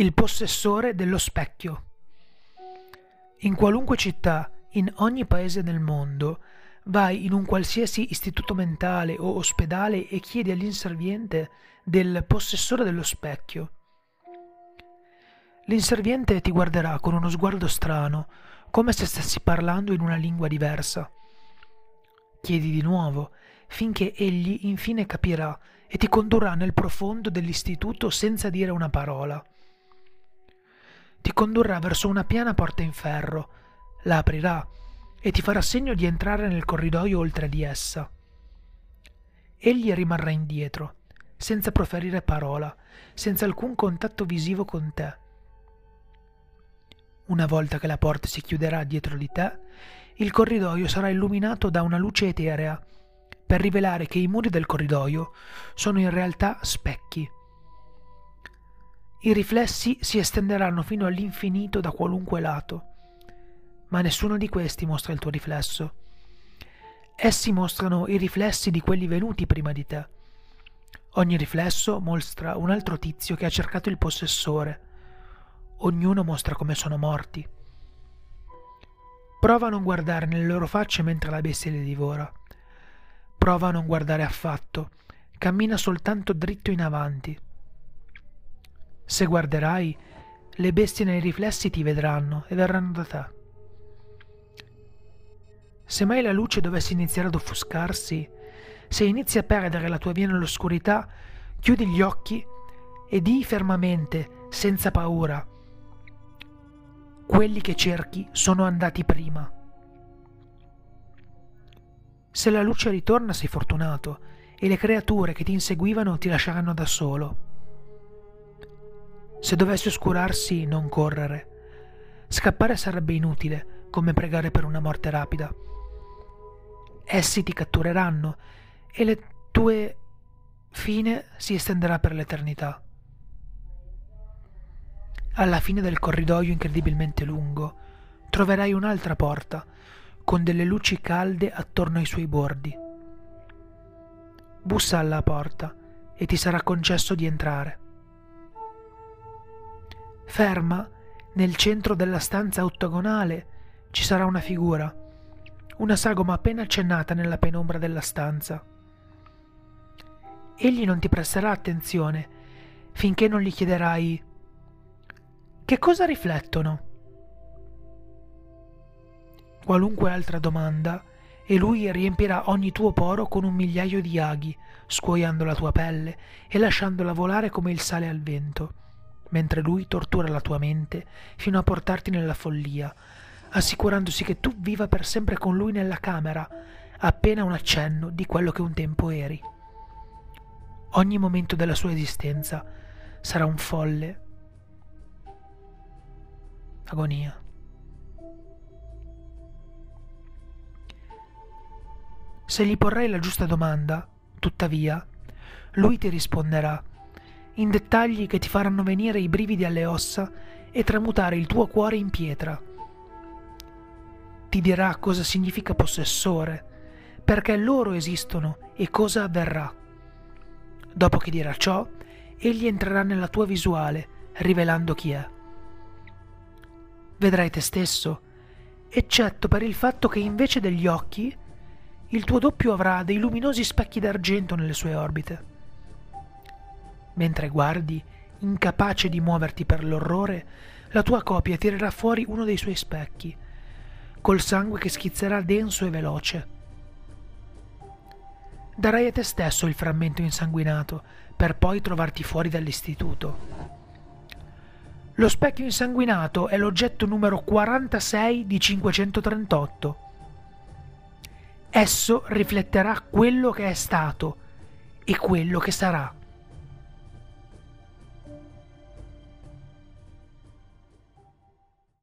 Il possessore dello specchio. In qualunque città, in ogni paese del mondo, vai in un qualsiasi istituto mentale o ospedale e chiedi all'inserviente del possessore dello specchio. L'inserviente ti guarderà con uno sguardo strano, come se stessi parlando in una lingua diversa. Chiedi di nuovo, finché egli infine capirà e ti condurrà nel profondo dell'istituto senza dire una parola ti condurrà verso una piana porta in ferro, la aprirà e ti farà segno di entrare nel corridoio oltre di essa. Egli rimarrà indietro, senza proferire parola, senza alcun contatto visivo con te. Una volta che la porta si chiuderà dietro di te, il corridoio sarà illuminato da una luce eterea, per rivelare che i muri del corridoio sono in realtà specchi i riflessi si estenderanno fino all'infinito da qualunque lato, ma nessuno di questi mostra il tuo riflesso. Essi mostrano i riflessi di quelli venuti prima di te. Ogni riflesso mostra un altro tizio che ha cercato il possessore. Ognuno mostra come sono morti. Prova a non guardare nelle loro facce mentre la bestia li divora. Prova a non guardare affatto. Cammina soltanto dritto in avanti. Se guarderai, le bestie nei riflessi ti vedranno e verranno da te. Se mai la luce dovesse iniziare ad offuscarsi, se inizi a perdere la tua via nell'oscurità, chiudi gli occhi e di fermamente, senza paura, quelli che cerchi sono andati prima. Se la luce ritorna sei fortunato e le creature che ti inseguivano ti lasceranno da solo. Se dovesse oscurarsi, non correre. Scappare sarebbe inutile, come pregare per una morte rapida. Essi ti cattureranno e le tue fine si estenderà per l'eternità. Alla fine del corridoio incredibilmente lungo troverai un'altra porta con delle luci calde attorno ai suoi bordi. Bussa alla porta e ti sarà concesso di entrare. Ferma, nel centro della stanza ottagonale, ci sarà una figura, una sagoma appena accennata nella penombra della stanza. Egli non ti presterà attenzione finché non gli chiederai che cosa riflettono. Qualunque altra domanda, e lui riempirà ogni tuo poro con un migliaio di aghi, scuoiando la tua pelle e lasciandola volare come il sale al vento mentre lui tortura la tua mente fino a portarti nella follia, assicurandosi che tu viva per sempre con lui nella camera, appena un accenno di quello che un tempo eri. Ogni momento della sua esistenza sarà un folle agonia. Se gli porrai la giusta domanda, tuttavia, lui ti risponderà in dettagli che ti faranno venire i brividi alle ossa e tramutare il tuo cuore in pietra. Ti dirà cosa significa possessore, perché loro esistono e cosa avverrà. Dopo che dirà ciò, egli entrerà nella tua visuale, rivelando chi è. Vedrai te stesso, eccetto per il fatto che invece degli occhi, il tuo doppio avrà dei luminosi specchi d'argento nelle sue orbite. Mentre guardi, incapace di muoverti per l'orrore, la tua copia tirerà fuori uno dei suoi specchi, col sangue che schizzerà denso e veloce. Darai a te stesso il frammento insanguinato per poi trovarti fuori dall'istituto. Lo specchio insanguinato è l'oggetto numero 46 di 538. Esso rifletterà quello che è stato e quello che sarà.